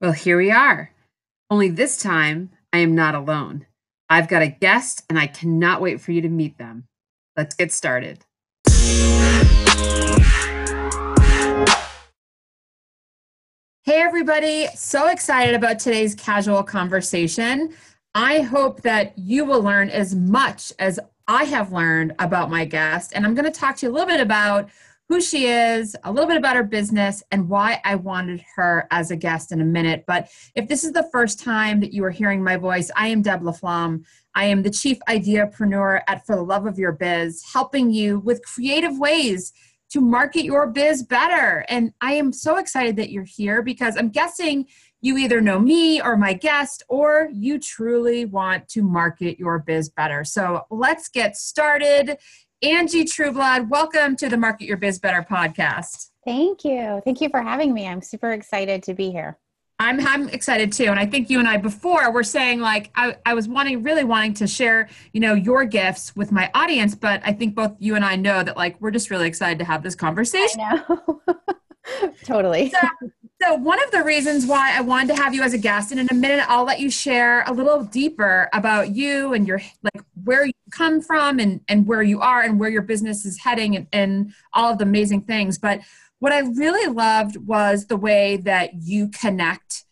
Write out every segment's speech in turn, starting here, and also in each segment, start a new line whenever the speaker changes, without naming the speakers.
Well, here we are. Only this time, I am not alone. I've got a guest, and I cannot wait for you to meet them. Let's get started. Hey, everybody. So excited about today's casual conversation. I hope that you will learn as much as I have learned about my guest. And I'm going to talk to you a little bit about who she is, a little bit about her business, and why I wanted her as a guest in a minute. But if this is the first time that you are hearing my voice, I am Deb LaFlamme. I am the Chief Ideapreneur at For the Love of Your Biz, helping you with creative ways to market your biz better. And I am so excited that you're here because I'm guessing you either know me or my guest, or you truly want to market your biz better. So let's get started. Angie Trueblood, welcome to the Market Your Biz Better podcast.
Thank you. Thank you for having me. I'm super excited to be here.
I'm, I'm excited too. And I think you and I before were saying like I, I was wanting really wanting to share, you know, your gifts with my audience, but I think both you and I know that like we're just really excited to have this conversation.
I know. totally.
So, so one of the reasons why I wanted to have you as a guest, and in a minute I'll let you share a little deeper about you and your like where you come from and, and where you are and where your business is heading and, and all of the amazing things. But what I really loved was the way that you connect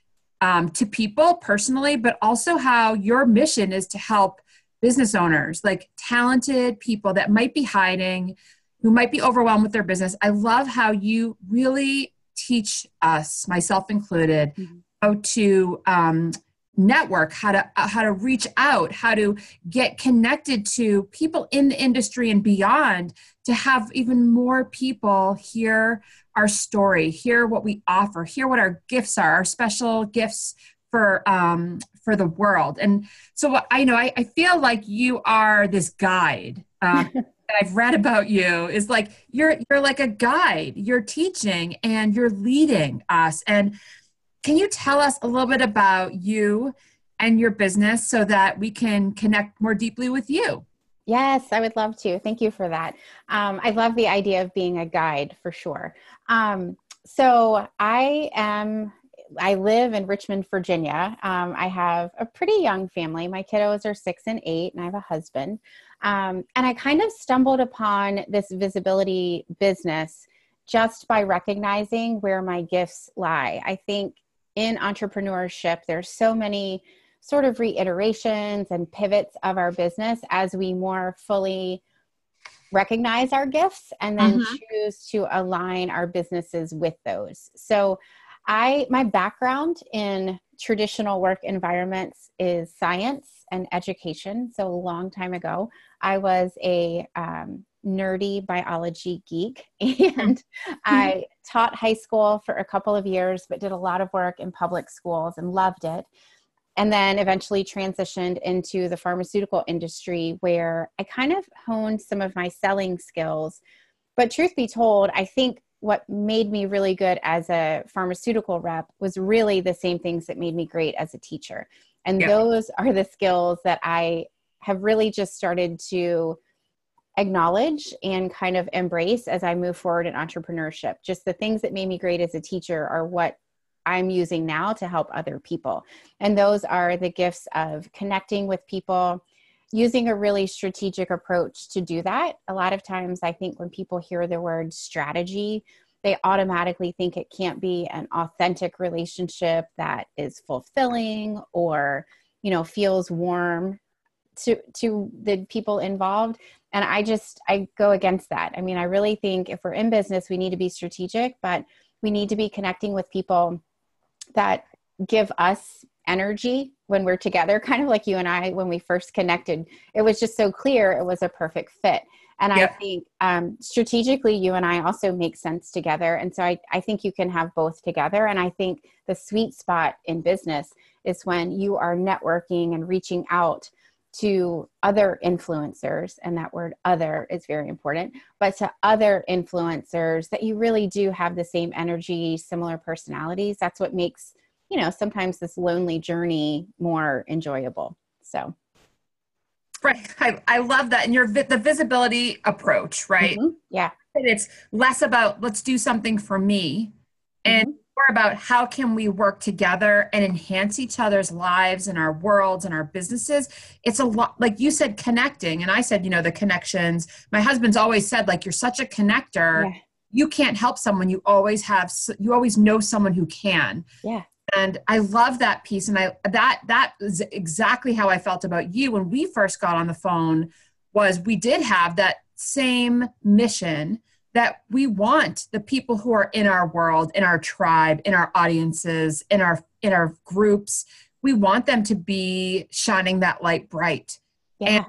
um, to people personally, but also how your mission is to help business owners, like talented people that might be hiding, who might be overwhelmed with their business. I love how you really teach us, myself included, mm-hmm. how to um, network, how to uh, how to reach out, how to get connected to people in the industry and beyond to have even more people hear our story, hear what we offer, hear what our gifts are, our special gifts for um, for the world. And so I know I, I feel like you are this guide. Um, that I've read about you is like you're you're like a guide. You're teaching and you're leading us. And can you tell us a little bit about you and your business so that we can connect more deeply with you?
Yes, I would love to. Thank you for that. Um, I love the idea of being a guide for sure. Um, so I am. I live in Richmond, Virginia. Um, I have a pretty young family. My kiddos are six and eight, and I have a husband. Um, and I kind of stumbled upon this visibility business just by recognizing where my gifts lie. I think in entrepreneurship, there's so many sort of reiterations and pivots of our business as we more fully recognize our gifts and then mm-hmm. choose to align our businesses with those. So I my background in traditional work environments is science and education. So a long time ago, I was a um, nerdy biology geek and I taught high school for a couple of years, but did a lot of work in public schools and loved it. And then eventually transitioned into the pharmaceutical industry where I kind of honed some of my selling skills. But truth be told, I think what made me really good as a pharmaceutical rep was really the same things that made me great as a teacher. And yeah. those are the skills that I have really just started to acknowledge and kind of embrace as I move forward in entrepreneurship. Just the things that made me great as a teacher are what I'm using now to help other people. And those are the gifts of connecting with people, using a really strategic approach to do that. A lot of times, I think when people hear the word strategy, they automatically think it can't be an authentic relationship that is fulfilling or you know feels warm to to the people involved and i just i go against that i mean i really think if we're in business we need to be strategic but we need to be connecting with people that give us energy when we're together kind of like you and i when we first connected it was just so clear it was a perfect fit and yep. i think um, strategically you and i also make sense together and so I, I think you can have both together and i think the sweet spot in business is when you are networking and reaching out to other influencers, and that word other is very important, but to other influencers that you really do have the same energy, similar personalities. That's what makes, you know, sometimes this lonely journey more enjoyable. So,
right. I, I love that. And your the visibility approach, right?
Mm-hmm. Yeah.
And it's less about let's do something for me and mm-hmm more about how can we work together and enhance each other's lives and our worlds and our businesses. It's a lot, like you said, connecting. And I said, you know, the connections. My husband's always said, like, you're such a connector. Yeah. You can't help someone. You always have, you always know someone who can.
Yeah
and i love that piece and i that that is exactly how i felt about you when we first got on the phone was we did have that same mission that we want the people who are in our world in our tribe in our audiences in our in our groups we want them to be shining that light bright
yeah. and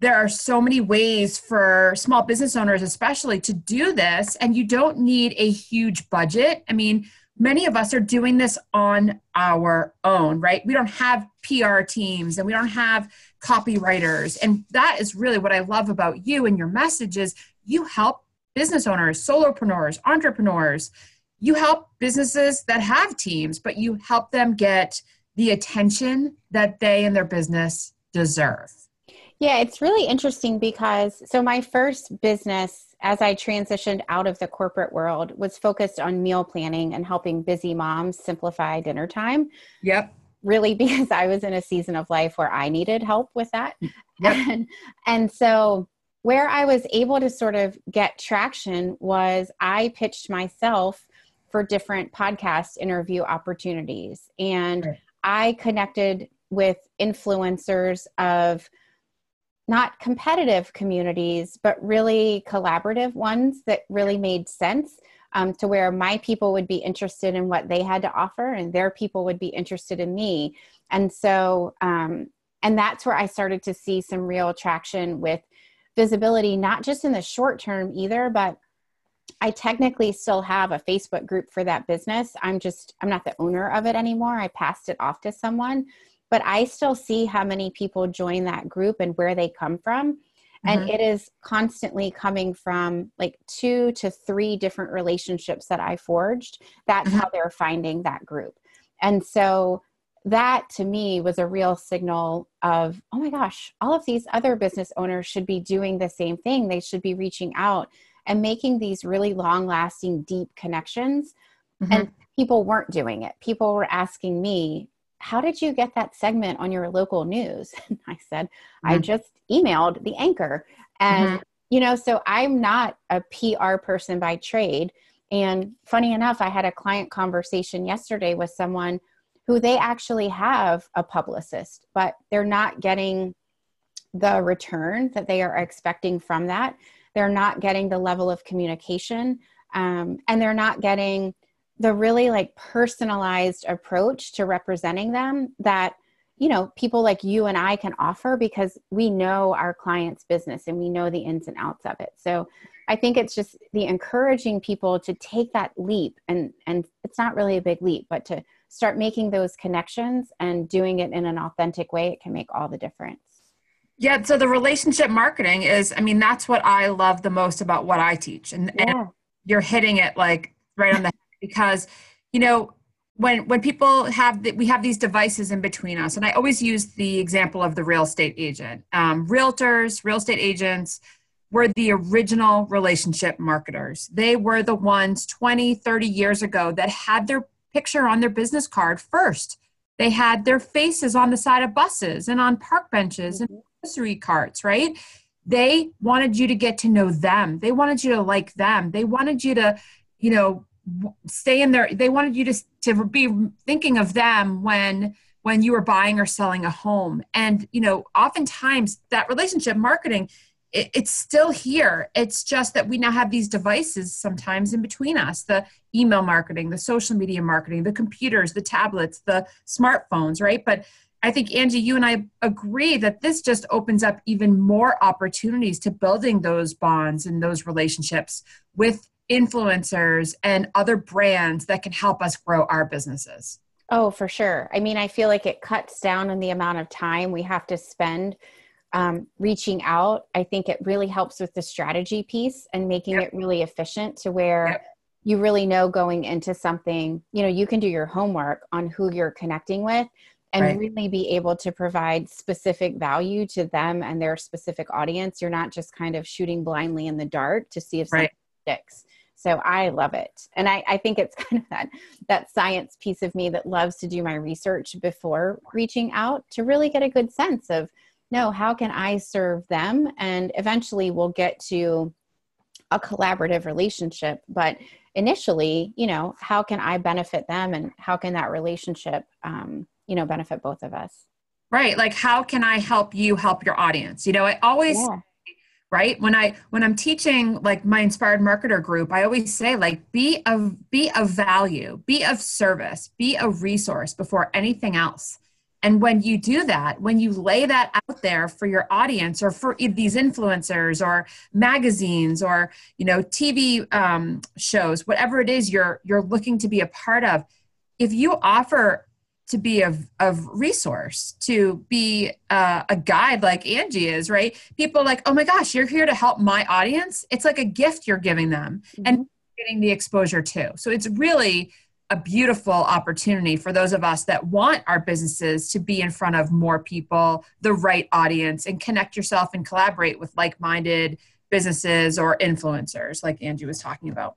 there are so many ways for small business owners especially to do this and you don't need a huge budget i mean many of us are doing this on our own right we don't have pr teams and we don't have copywriters and that is really what i love about you and your messages you help business owners, solopreneurs, entrepreneurs. You help businesses that have teams, but you help them get the attention that they and their business deserve.
Yeah, it's really interesting because so my first business as I transitioned out of the corporate world was focused on meal planning and helping busy moms simplify dinner time.
Yep.
Really because I was in a season of life where I needed help with that. Mm, yep. And, and so where I was able to sort of get traction was I pitched myself for different podcast interview opportunities. And. I connected with influencers of not competitive communities, but really collaborative ones that really made sense um, to where my people would be interested in what they had to offer and their people would be interested in me. And so, um, and that's where I started to see some real traction with visibility, not just in the short term either, but I technically still have a Facebook group for that business. I'm just, I'm not the owner of it anymore. I passed it off to someone, but I still see how many people join that group and where they come from. And mm-hmm. it is constantly coming from like two to three different relationships that I forged. That's mm-hmm. how they're finding that group. And so that to me was a real signal of oh my gosh all of these other business owners should be doing the same thing they should be reaching out and making these really long lasting deep connections mm-hmm. and people weren't doing it people were asking me how did you get that segment on your local news and i said mm-hmm. i just emailed the anchor and mm-hmm. you know so i'm not a pr person by trade and funny enough i had a client conversation yesterday with someone who they actually have a publicist, but they're not getting the return that they are expecting from that. They're not getting the level of communication, um, and they're not getting the really like personalized approach to representing them that you know people like you and I can offer because we know our client's business and we know the ins and outs of it. So I think it's just the encouraging people to take that leap and and it's not really a big leap, but to start making those connections and doing it in an authentic way, it can make all the difference.
Yeah, so the relationship marketing is, I mean, that's what I love the most about what I teach. And, yeah. and you're hitting it like right on the head because, you know, when when people have the, we have these devices in between us and i always use the example of the real estate agent um, realtors real estate agents were the original relationship marketers they were the ones 20 30 years ago that had their picture on their business card first. They had their faces on the side of buses and on park benches and mm-hmm. grocery carts, right? They wanted you to get to know them. They wanted you to like them. They wanted you to, you know, stay in there. They wanted you to to be thinking of them when when you were buying or selling a home. And you know, oftentimes that relationship marketing it, it's still here. It's just that we now have these devices sometimes in between us the email marketing, the social media marketing, the computers, the tablets, the smartphones, right? But I think, Angie, you and I agree that this just opens up even more opportunities to building those bonds and those relationships with influencers and other brands that can help us grow our businesses.
Oh, for sure. I mean, I feel like it cuts down on the amount of time we have to spend um, reaching out i think it really helps with the strategy piece and making yep. it really efficient to where yep. you really know going into something you know you can do your homework on who you're connecting with and right. really be able to provide specific value to them and their specific audience you're not just kind of shooting blindly in the dark to see if right. something sticks So I love it. And I, I think it's kind of that that science piece of me that loves to do my research before reaching out to really get a good sense of no, how can I serve them? And eventually we'll get to a collaborative relationship. But initially, you know, how can I benefit them and how can that relationship, um, you know, benefit both of us?
Right. Like, how can I help you help your audience? You know, I always, yeah. Right? When i when i'm teaching like my inspired marketer group i always say like be of be of value be of service be a resource before anything else. And when you do that, when you lay that out there for your audience or for these influencers or magazines or you know TV um, shows, whatever it is you're you're looking to be a part of, if you offer to be of, of resource to be uh, a guide like angie is right people like oh my gosh you're here to help my audience it's like a gift you're giving them mm-hmm. and getting the exposure too so it's really a beautiful opportunity for those of us that want our businesses to be in front of more people, the right audience, and connect yourself and collaborate with like minded businesses or influencers, like Angie was talking about.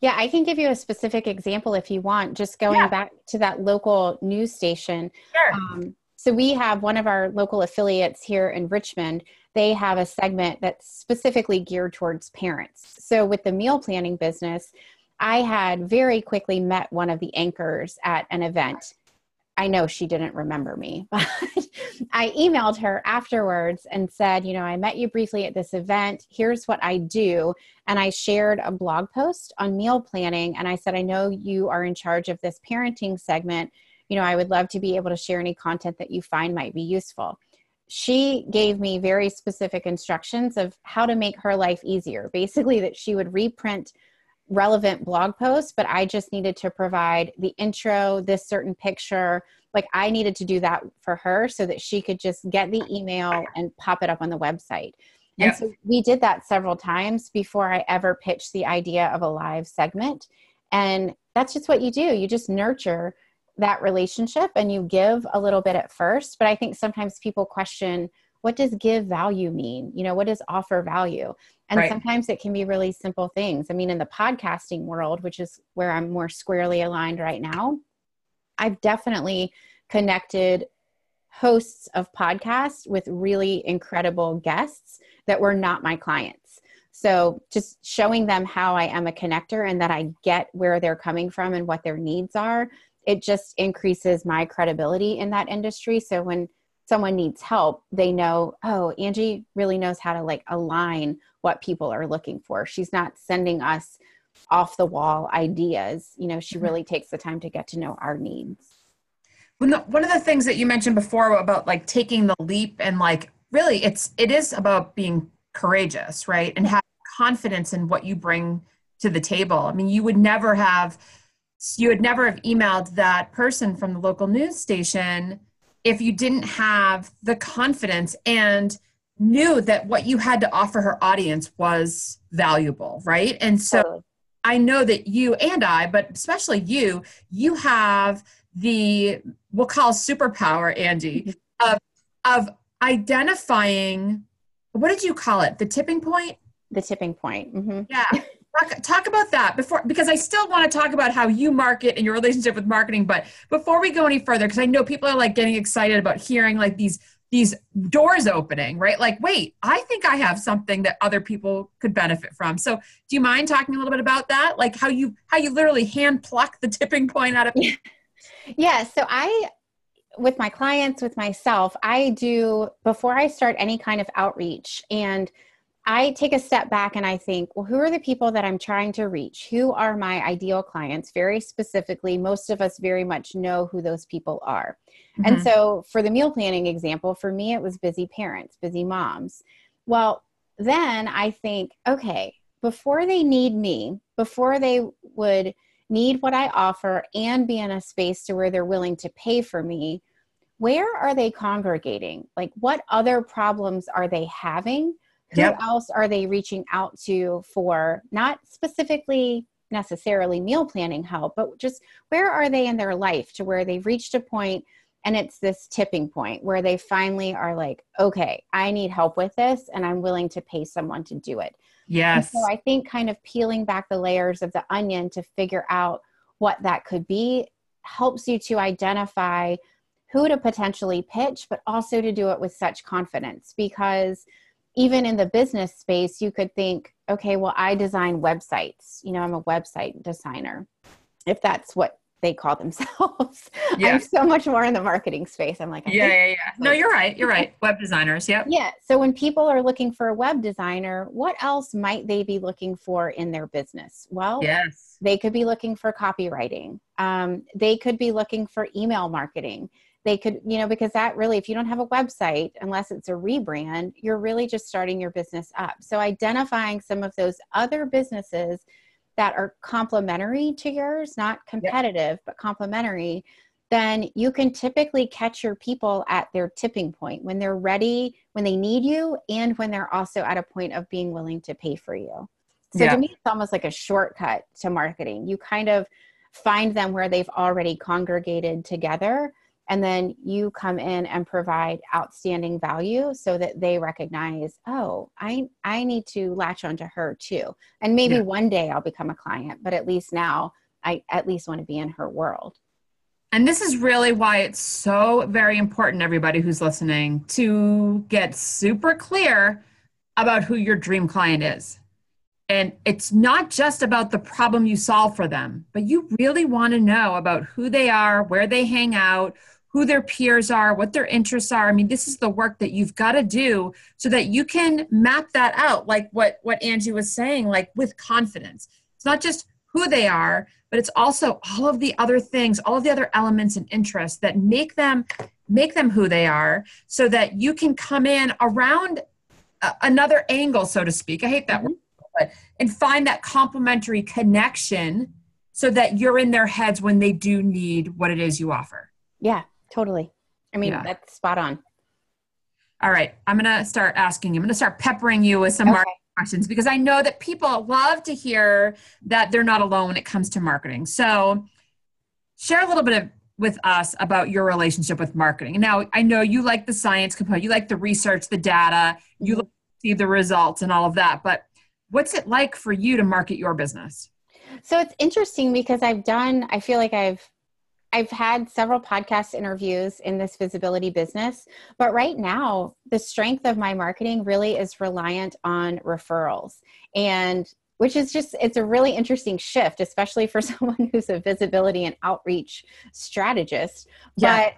Yeah, I can give you a specific example if you want, just going yeah. back to that local news station.
Sure. Um,
so we have one of our local affiliates here in Richmond. They have a segment that's specifically geared towards parents. So with the meal planning business, I had very quickly met one of the anchors at an event. I know she didn't remember me, but I emailed her afterwards and said, You know, I met you briefly at this event. Here's what I do. And I shared a blog post on meal planning. And I said, I know you are in charge of this parenting segment. You know, I would love to be able to share any content that you find might be useful. She gave me very specific instructions of how to make her life easier. Basically, that she would reprint relevant blog post, but I just needed to provide the intro, this certain picture. Like I needed to do that for her so that she could just get the email and pop it up on the website. And so we did that several times before I ever pitched the idea of a live segment. And that's just what you do. You just nurture that relationship and you give a little bit at first. But I think sometimes people question what does give value mean? You know, what does offer value? And right. sometimes it can be really simple things. I mean, in the podcasting world, which is where I'm more squarely aligned right now, I've definitely connected hosts of podcasts with really incredible guests that were not my clients. So just showing them how I am a connector and that I get where they're coming from and what their needs are, it just increases my credibility in that industry. So when someone needs help, they know, oh, Angie really knows how to like align what people are looking for. She's not sending us off the wall ideas. You know, she mm-hmm. really takes the time to get to know our needs.
One of the things that you mentioned before about like taking the leap and like really it's it is about being courageous, right? And have confidence in what you bring to the table. I mean, you would never have you would never have emailed that person from the local news station if you didn't have the confidence and knew that what you had to offer her audience was valuable, right? And so I know that you and I, but especially you, you have the we'll call superpower, Angie, mm-hmm. of of identifying what did you call it? The tipping point?
The tipping point. Mm-hmm.
Yeah. Talk, talk about that before because I still want to talk about how you market and your relationship with marketing. But before we go any further, because I know people are like getting excited about hearing like these these doors opening, right? Like, wait, I think I have something that other people could benefit from. So, do you mind talking a little bit about that? Like how you how you literally hand pluck the tipping point out of
Yeah, so I with my clients, with myself, I do before I start any kind of outreach and I take a step back and I think, well, who are the people that I'm trying to reach? Who are my ideal clients? Very specifically, most of us very much know who those people are. Mm-hmm. And so, for the meal planning example, for me, it was busy parents, busy moms. Well, then I think, okay, before they need me, before they would need what I offer and be in a space to where they're willing to pay for me, where are they congregating? Like, what other problems are they having? Who yep. else are they reaching out to for not specifically necessarily meal planning help but just where are they in their life to where they've reached a point and it's this tipping point where they finally are like okay i need help with this and i'm willing to pay someone to do it
Yes.
And so I think kind of peeling back the layers of the onion to figure out what that could be helps you to identify who to potentially pitch, but also to do it with such confidence because even in the business space, you could think, okay, well, I design websites. You know, I'm a website designer. If that's what they call themselves. Yeah. I'm so much more in the marketing space. I'm like,
yeah, yeah, yeah. No, you're right. You're right. Web designers. Yep.
Yeah. So when people are looking for a web designer, what else might they be looking for in their business? Well,
yes,
they could be looking for copywriting. Um, they could be looking for email marketing. They could, you know, because that really, if you don't have a website, unless it's a rebrand, you're really just starting your business up. So identifying some of those other businesses that are complementary to yours, not competitive, but complementary, then you can typically catch your people at their tipping point when they're ready, when they need you, and when they're also at a point of being willing to pay for you. So yeah. to me, it's almost like a shortcut to marketing. You kind of find them where they've already congregated together and then you come in and provide outstanding value so that they recognize oh i i need to latch onto her too. And maybe yeah. one day i'll become a client but at least now i at least want to be in her world.
And this is really why it's so very important everybody who's listening to get super clear about who your dream client is. And it's not just about the problem you solve for them, but you really want to know about who they are, where they hang out, who their peers are, what their interests are. I mean, this is the work that you've got to do so that you can map that out, like what, what Angie was saying, like with confidence. It's not just who they are, but it's also all of the other things, all of the other elements and interests that make them make them who they are so that you can come in around a, another angle, so to speak. I hate that mm-hmm. word, but and find that complementary connection so that you're in their heads when they do need what it is you offer.
Yeah, Totally. I mean, yeah. that's spot on.
All right. I'm going to start asking you. I'm going to start peppering you with some okay. marketing questions because I know that people love to hear that they're not alone when it comes to marketing. So, share a little bit of, with us about your relationship with marketing. Now, I know you like the science component, you like the research, the data, you mm-hmm. see the results and all of that, but what's it like for you to market your business?
So, it's interesting because I've done, I feel like I've I've had several podcast interviews in this visibility business, but right now, the strength of my marketing really is reliant on referrals. And which is just, it's a really interesting shift, especially for someone who's a visibility and outreach strategist. Yeah. But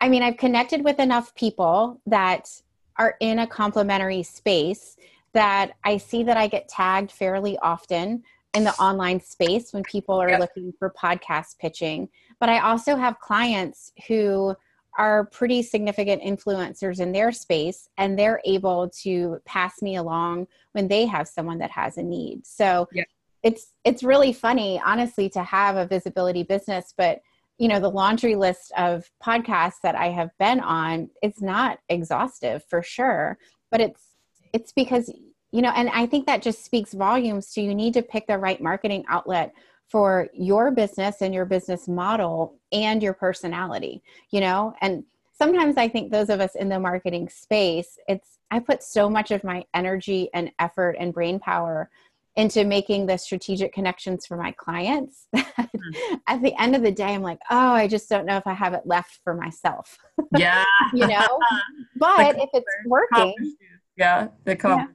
I mean, I've connected with enough people that are in a complementary space that I see that I get tagged fairly often in the online space when people are yep. looking for podcast pitching but I also have clients who are pretty significant influencers in their space and they're able to pass me along when they have someone that has a need. So yeah. it's it's really funny honestly to have a visibility business but you know the laundry list of podcasts that I have been on it's not exhaustive for sure but it's it's because you know and I think that just speaks volumes to you need to pick the right marketing outlet for your business and your business model and your personality, you know? And sometimes I think those of us in the marketing space, it's, I put so much of my energy and effort and brain power into making the strategic connections for my clients. Mm-hmm. At the end of the day, I'm like, oh, I just don't know if I have it left for myself.
Yeah.
you know? But if it's working.
Yeah, the yeah.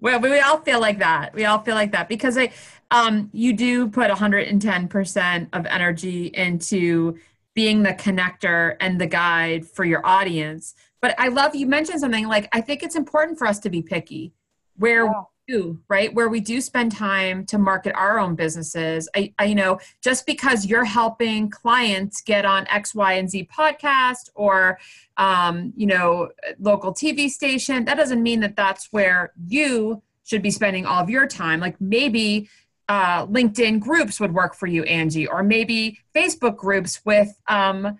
Well, we all feel like that. We all feel like that because I, um, you do put 110% of energy into being the connector and the guide for your audience. But I love you mentioned something like I think it's important for us to be picky where yeah. we do, right? Where we do spend time to market our own businesses. I, I you know, just because you're helping clients get on X, Y, and Z podcast or um, you know, local TV station, that doesn't mean that that's where you should be spending all of your time. Like maybe uh, LinkedIn groups would work for you, Angie, or maybe Facebook groups with um,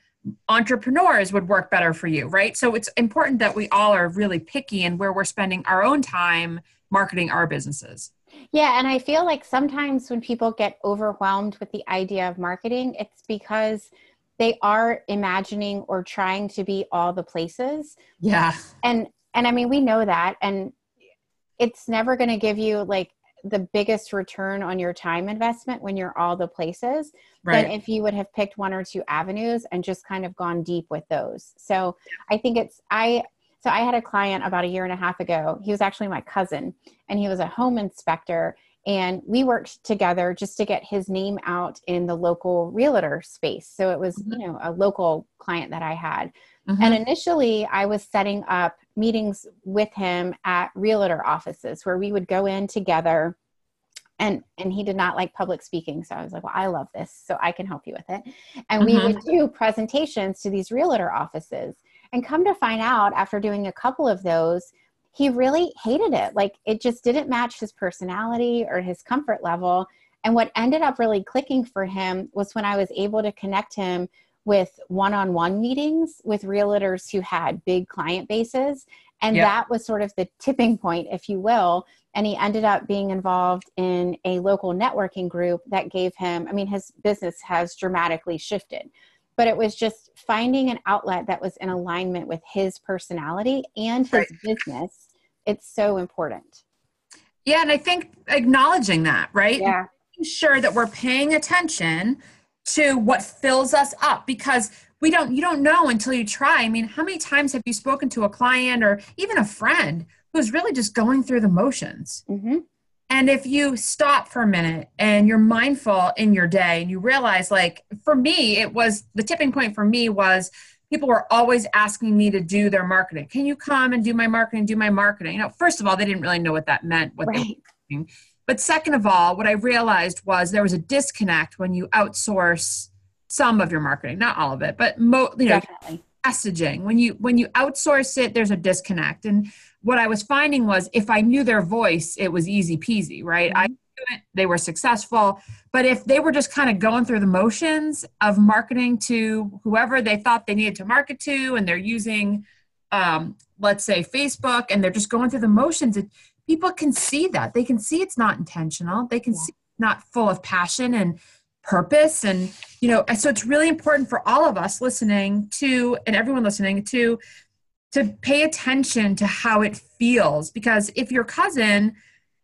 entrepreneurs would work better for you, right? So it's important that we all are really picky in where we're spending our own time marketing our businesses.
Yeah, and I feel like sometimes when people get overwhelmed with the idea of marketing, it's because they are imagining or trying to be all the places.
Yeah.
And and I mean we know that and it's never going to give you like the biggest return on your time investment when you're all the places right. than if you would have picked one or two avenues and just kind of gone deep with those. So I think it's I so I had a client about a year and a half ago. He was actually my cousin and he was a home inspector and we worked together just to get his name out in the local realtor space. So it was, mm-hmm. you know, a local client that I had. Mm-hmm. And initially I was setting up meetings with him at realtor offices where we would go in together and and he did not like public speaking. So i was like well i love this so i can help you with it. And we would mm-hmm. do presentations to these realtor offices. And come to find out after doing a couple of those he really hated it. Like it just didn't match his personality or his comfort level. And what ended up really clicking for him was when i was able to connect him with one-on-one meetings with realtors who had big client bases. And yep. that was sort of the tipping point if you will. And he ended up being involved in a local networking group that gave him i mean his business has dramatically shifted. But it was just finding an outlet that was in alignment with his personality and his right. business. It's so important.
Yeah and i think acknowledging that right? Yeah. Making sure that we're paying attention to what fills us up because we don't you don't know until you try. I mean how many times have you spoken to a client or even a friend who's really just going through the motions? Mm-hmm. and if you stop for a minute and you're mindful in your day and you realize like for me it was the tipping point for me was people were always asking me to do their marketing. Can you come and do my marketing do my marketing? You know first of all they didn't really know what that meant what right. they were but second of all, what I realized was there was a disconnect when you outsource some of your marketing, not all of it, but mo- you know, Definitely. messaging. When you when you outsource it, there's a disconnect. And what I was finding was if I knew their voice, it was easy peasy, right? Mm-hmm. I it, they were successful. But if they were just kind of going through the motions of marketing to whoever they thought they needed to market to, and they're using um, let's say Facebook, and they're just going through the motions, it, people can see that. They can see it's not intentional. They can yeah. see not full of passion and purpose. And, you know, so it's really important for all of us listening to, and everyone listening to, to pay attention to how it feels. Because if your cousin,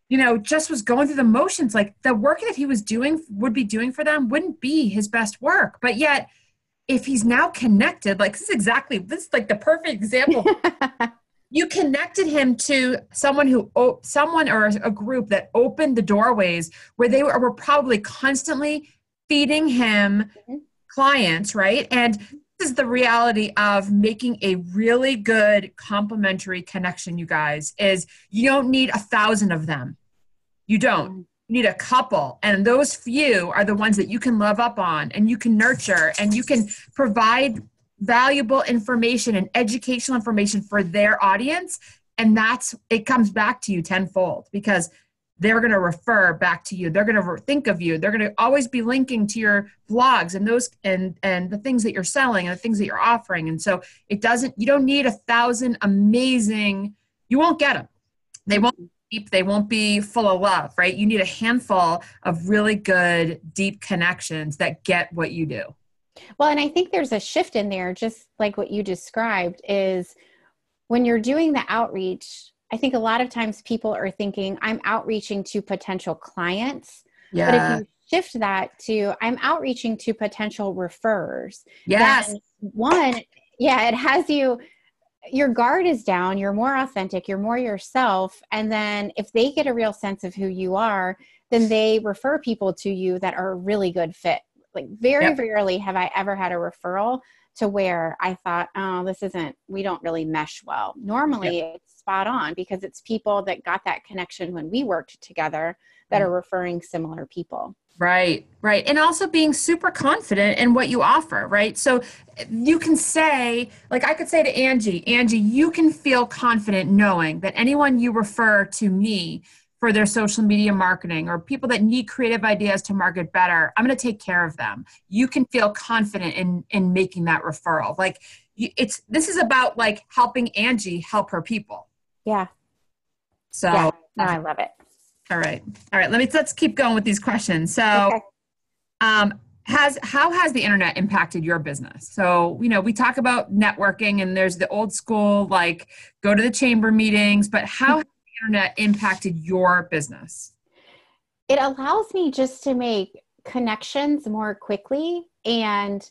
you know, just was going through the motions, like the work that he was doing, would be doing for them, wouldn't be his best work. But yet, if he's now connected, like this is exactly this is like the perfect example. you connected him to someone who someone or a group that opened the doorways where they were, were probably constantly feeding him mm-hmm. clients right and this is the reality of making a really good complementary connection you guys is you don't need a thousand of them you don't mm-hmm. you need a couple and those few are the ones that you can love up on and you can nurture and you can provide valuable information and educational information for their audience. And that's it comes back to you tenfold because they're going to refer back to you. They're going to think of you. They're going to always be linking to your blogs and those and and the things that you're selling and the things that you're offering. And so it doesn't you don't need a thousand amazing you won't get them they won't deep. They won't be full of love right? You need a handful of really good deep connections that get what you do
well, and I think there's a shift in there, just like what you described, is when you're doing the outreach, I think a lot of times people are thinking, I'm outreaching to potential clients. Yeah. But if you shift that to, I'm outreaching to potential referrers.
Yes.
One, yeah, it has you, your guard is down, you're more authentic, you're more yourself. And then if they get a real sense of who you are, then they refer people to you that are a really good fit like very yep. rarely have I ever had a referral to where I thought, oh, this isn't, we don't really mesh well. Normally yep. it's spot on because it's people that got that connection when we worked together that mm. are referring similar people.
Right, right. And also being super confident in what you offer, right? So you can say, like I could say to Angie, Angie, you can feel confident knowing that anyone you refer to me for their social media marketing or people that need creative ideas to market better i'm going to take care of them. You can feel confident in in making that referral. Like it's this is about like helping angie help her people.
Yeah.
So yeah.
no, i love it.
All right. All right let me let's keep going with these questions. So okay. um has how has the internet impacted your business? So you know we talk about networking and there's the old school like go to the chamber meetings but how internet impacted your business?
It allows me just to make connections more quickly and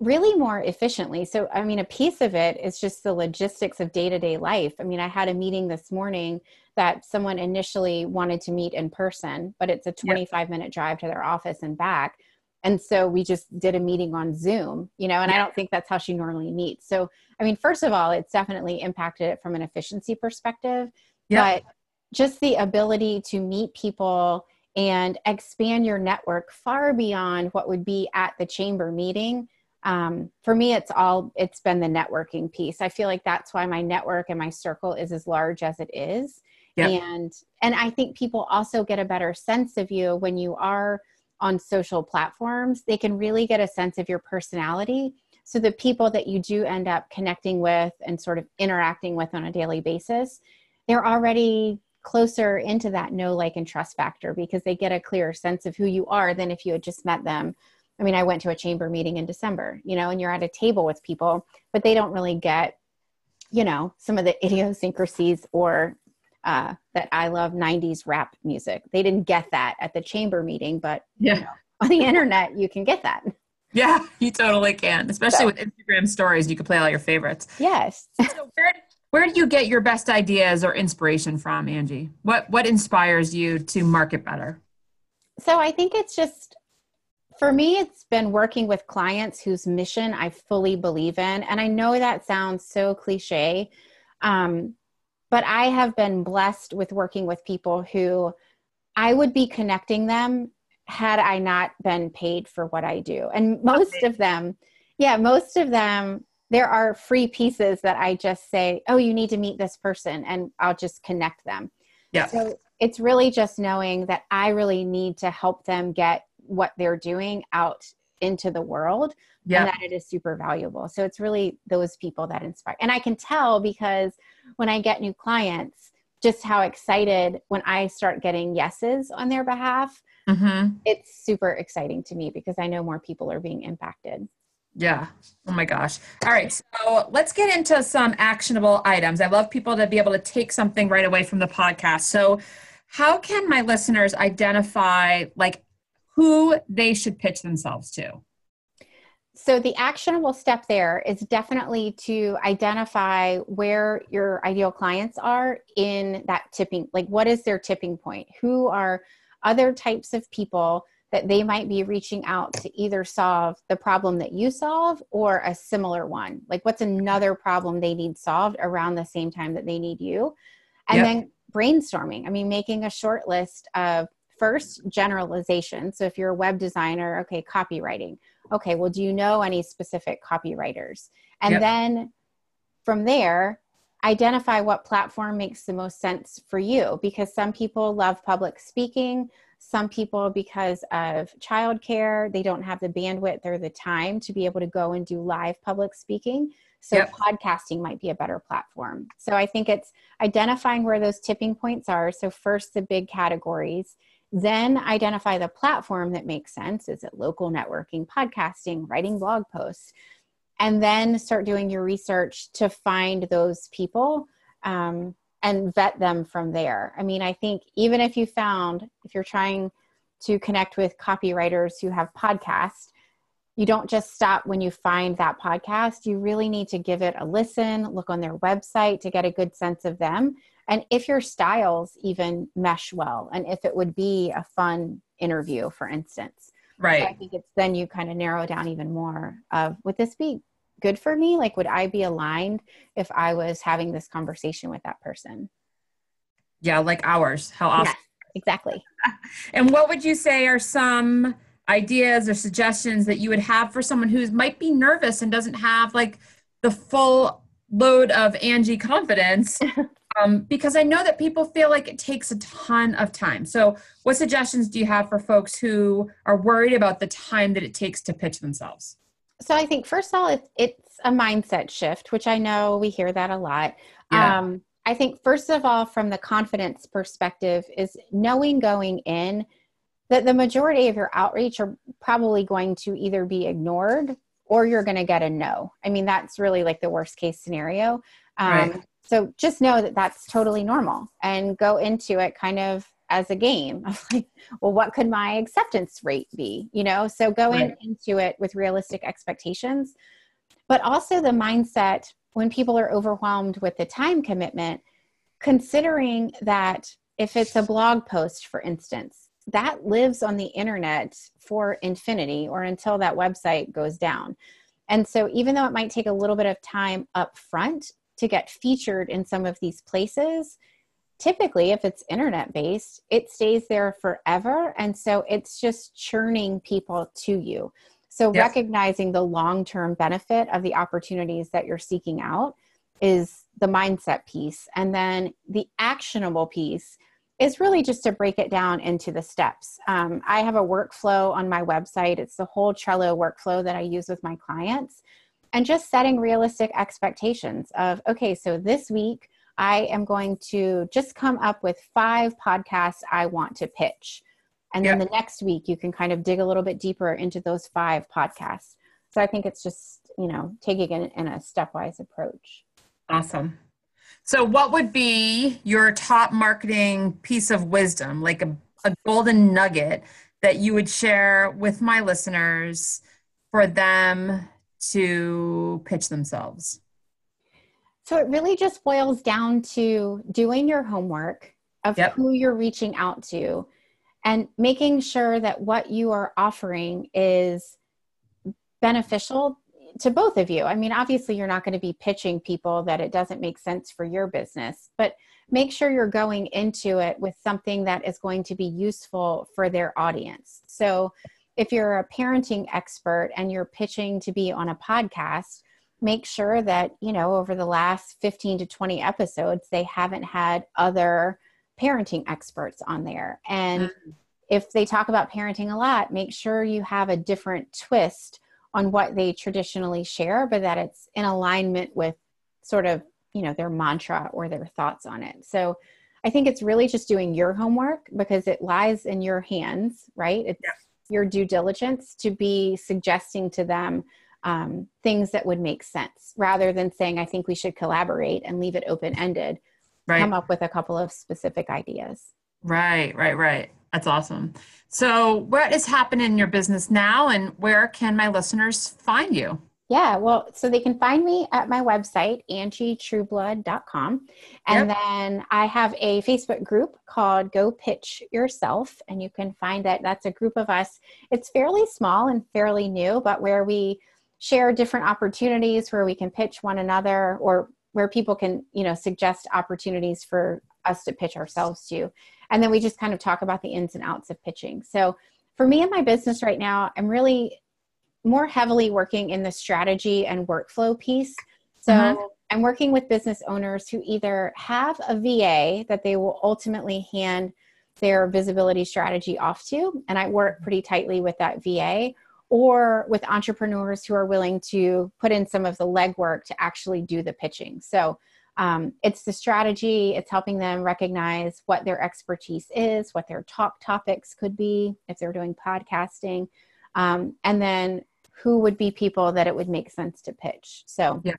really more efficiently. So, I mean, a piece of it is just the logistics of day to day life. I mean, I had a meeting this morning that someone initially wanted to meet in person, but it's a 25 yep. minute drive to their office and back. And so we just did a meeting on Zoom, you know, and I don't think that's how she normally meets. So, I mean, first of all, it's definitely impacted it from an efficiency perspective, yep. but just the ability to meet people and expand your network far beyond what would be at the chamber meeting um, for me it's all it's been the networking piece i feel like that's why my network and my circle is as large as it is yep. and and i think people also get a better sense of you when you are on social platforms they can really get a sense of your personality so the people that you do end up connecting with and sort of interacting with on a daily basis they're already closer into that know like and trust factor because they get a clearer sense of who you are than if you had just met them I mean, I went to a chamber meeting in December, you know, and you're at a table with people, but they don't really get, you know, some of the idiosyncrasies or uh, that I love 90s rap music. They didn't get that at the chamber meeting, but yeah. You know, on the internet, you can get that.
Yeah, you totally can, especially so, with Instagram stories. You can play all your favorites.
Yes.
so where, where do you get your best ideas or inspiration from, Angie? What what inspires you to market better?
So I think it's just for me, it's been working with clients whose mission I fully believe in. And I know that sounds so cliche, um, but I have been blessed with working with people who I would be connecting them had I not been paid for what I do. And most of them, yeah, most of them, there are free pieces that I just say, oh, you need to meet this person, and I'll just connect them. Yeah. So it's really just knowing that I really need to help them get what they're doing out into the world yeah. and that it is super valuable. So it's really those people that inspire. And I can tell because when I get new clients, just how excited when I start getting yeses on their behalf. Mm-hmm. It's super exciting to me because I know more people are being impacted.
Yeah. Oh my gosh. All right. So let's get into some actionable items. I love people to be able to take something right away from the podcast. So, how can my listeners identify like who they should pitch themselves to?
So, the actionable step there is definitely to identify where your ideal clients are in that tipping, like what is their tipping point? Who are other types of people that they might be reaching out to either solve the problem that you solve or a similar one? Like, what's another problem they need solved around the same time that they need you? And yep. then brainstorming. I mean, making a short list of first generalization so if you're a web designer okay copywriting okay well do you know any specific copywriters and yep. then from there identify what platform makes the most sense for you because some people love public speaking some people because of childcare they don't have the bandwidth or the time to be able to go and do live public speaking so yep. podcasting might be a better platform so i think it's identifying where those tipping points are so first the big categories then identify the platform that makes sense. Is it local networking, podcasting, writing blog posts? And then start doing your research to find those people um, and vet them from there. I mean, I think even if you found, if you're trying to connect with copywriters who have podcasts, you don't just stop when you find that podcast. You really need to give it a listen, look on their website to get a good sense of them and if your styles even mesh well and if it would be a fun interview for instance
right
i think it's then you kind of narrow down even more of would this be good for me like would i be aligned if i was having this conversation with that person
yeah like ours how often
exactly
and what would you say are some ideas or suggestions that you would have for someone who might be nervous and doesn't have like the full load of angie confidence um, because I know that people feel like it takes a ton of time. So, what suggestions do you have for folks who are worried about the time that it takes to pitch themselves?
So, I think first of all, it's, it's a mindset shift, which I know we hear that a lot. Yeah. Um, I think, first of all, from the confidence perspective, is knowing going in that the majority of your outreach are probably going to either be ignored or you're going to get a no. I mean, that's really like the worst case scenario. Um, right so just know that that's totally normal and go into it kind of as a game. Of like well what could my acceptance rate be? You know so going right. into it with realistic expectations but also the mindset when people are overwhelmed with the time commitment considering that if it's a blog post for instance that lives on the internet for infinity or until that website goes down. And so even though it might take a little bit of time up front to get featured in some of these places typically if it's internet based it stays there forever and so it's just churning people to you. So yes. recognizing the long-term benefit of the opportunities that you're seeking out is the mindset piece and then the actionable piece is really just to break it down into the steps. Um, i have a workflow on my website. It's the whole trello workflow that i use with my clients and just setting realistic expectations of okay so this week I am going to just come up with five podcasts I want to pitch. And then yep. the next week, you can kind of dig a little bit deeper into those five podcasts. So I think it's just, you know, taking it in a stepwise approach.
Awesome. So, what would be your top marketing piece of wisdom, like a, a golden nugget that you would share with my listeners for them to pitch themselves?
So it really just boils down to doing your homework of yep. who you're reaching out to and making sure that what you are offering is beneficial to both of you. I mean, obviously, you're not going to be pitching people that it doesn't make sense for your business, but make sure you're going into it with something that is going to be useful for their audience. So, if you're a parenting expert and you're pitching to be on a podcast, make sure that you know over the last 15 to 20 episodes they haven't had other parenting experts on there and mm-hmm. if they talk about parenting a lot make sure you have a different twist on what they traditionally share but that it's in alignment with sort of you know their mantra or their thoughts on it so i think it's really just doing your homework because it lies in your hands right it's yeah. your due diligence to be suggesting to them um, things that would make sense rather than saying, I think we should collaborate and leave it open ended. Right. Come up with a couple of specific ideas.
Right, right, right. That's awesome. So, what is happening in your business now, and where can my listeners find you?
Yeah, well, so they can find me at my website, angietrueblood.com. And yep. then I have a Facebook group called Go Pitch Yourself. And you can find that that's a group of us. It's fairly small and fairly new, but where we share different opportunities where we can pitch one another or where people can you know suggest opportunities for us to pitch ourselves to. And then we just kind of talk about the ins and outs of pitching. So for me and my business right now i'm really more heavily working in the strategy and workflow piece. So mm-hmm. i'm working with business owners who either have a va that they will ultimately hand their visibility strategy off to and i work pretty tightly with that va or with entrepreneurs who are willing to put in some of the legwork to actually do the pitching. So um, it's the strategy, it's helping them recognize what their expertise is, what their top topics could be if they're doing podcasting, um, and then who would be people that it would make sense to pitch. So yeah.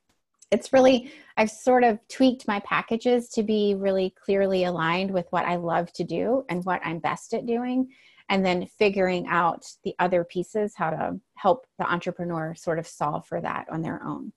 it's really, I've sort of tweaked my packages to be really clearly aligned with what I love to do and what I'm best at doing and then figuring out the other pieces how to help the entrepreneur sort of solve for that on their own.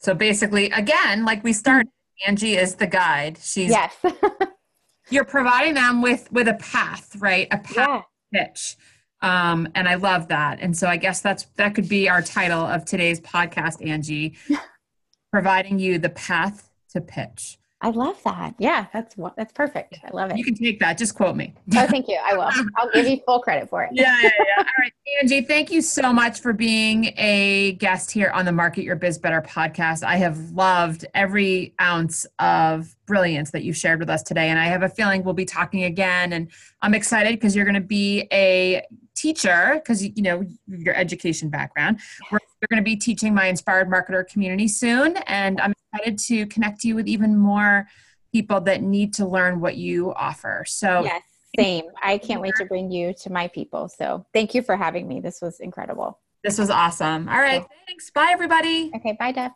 So basically again like we started angie is the guide. She's
yes.
You're providing them with with a path right? A path yeah. pitch. Um and i love that. And so i guess that's that could be our title of today's podcast angie. Providing you the path to pitch
I love that. Yeah, that's that's perfect. I love it.
You can take that. Just quote me.
oh, thank you. I will. I'll give you full credit for it.
yeah, yeah, yeah. All right, Angie, thank you so much for being a guest here on the Market Your Biz Better podcast. I have loved every ounce of brilliance that you shared with us today, and I have a feeling we'll be talking again. And I'm excited because you're going to be a teacher because you know your education background. We're, you're going to be teaching my inspired marketer community soon, and I'm excited to connect you with even more people that need to learn what you offer. So
yes, same. I can't wait to bring you to my people. So thank you for having me. This was incredible.
This was awesome. All right, thanks. Bye, everybody.
Okay, bye, Deb.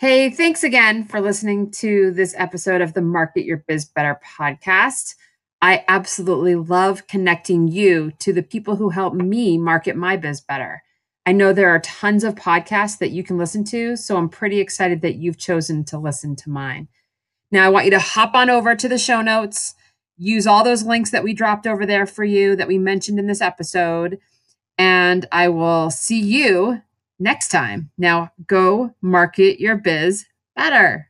Hey, thanks again for listening to this episode of the Market Your Biz Better podcast. I absolutely love connecting you to the people who help me market my biz better. I know there are tons of podcasts that you can listen to, so I'm pretty excited that you've chosen to listen to mine. Now, I want you to hop on over to the show notes, use all those links that we dropped over there for you that we mentioned in this episode, and I will see you next time. Now, go market your biz better.